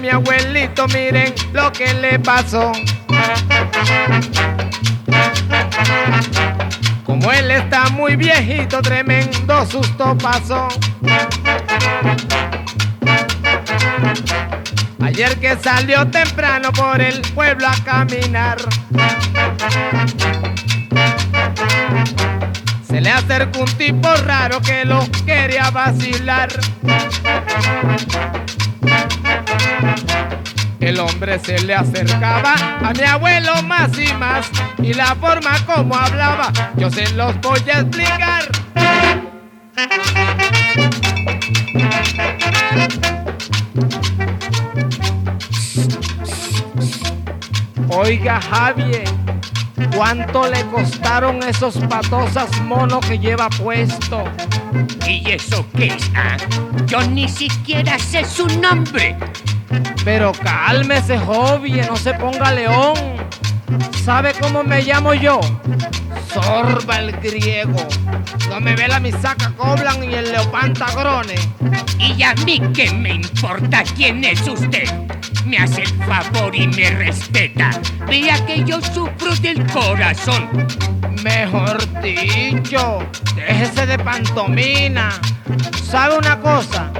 mi abuelito, miren lo que le pasó. Como él está muy viejito, tremendo susto pasó. Ayer que salió temprano por el pueblo a caminar. Le acercó un tipo raro que lo quería vacilar. El hombre se le acercaba a mi abuelo más y más y la forma como hablaba yo se los voy a explicar. Oiga Javier, ¿cuánto le costaron esos patosas monos que lleva puesto? ¿Y eso qué es? ah? Yo ni siquiera sé su nombre. Pero cálmese, Javier, no se ponga león. ¿Sabe cómo me llamo yo? Sorba el griego. No me ve la misaca Coblan y el leopantagrone. ¿Y a mí qué me importa quién es usted? Me hace el favor y me respeta. Vea que yo sufro del corazón. Mejor dicho, déjese de pantomina. ¿Sabe una cosa?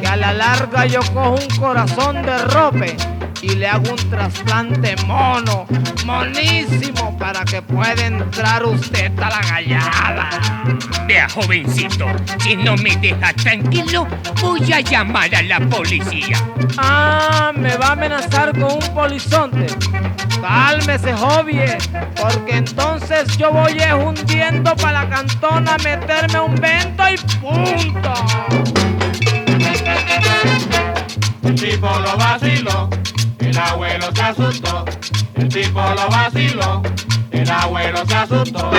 Que a la larga yo cojo un corazón de rope y le hago un trasplante mono, monísimo, para que pueda entrar usted a la gallada. Vea, jovencito, si no me deja tranquilo, voy a llamar a la policía. Ah, me va a amenazar con un polizonte. Cálmese, Javier, porque entonces yo voy hundiendo para la cantona, meterme un vento y punto. Abuelo se asustó. El tipo lo vaciló, el abuelo se asustó.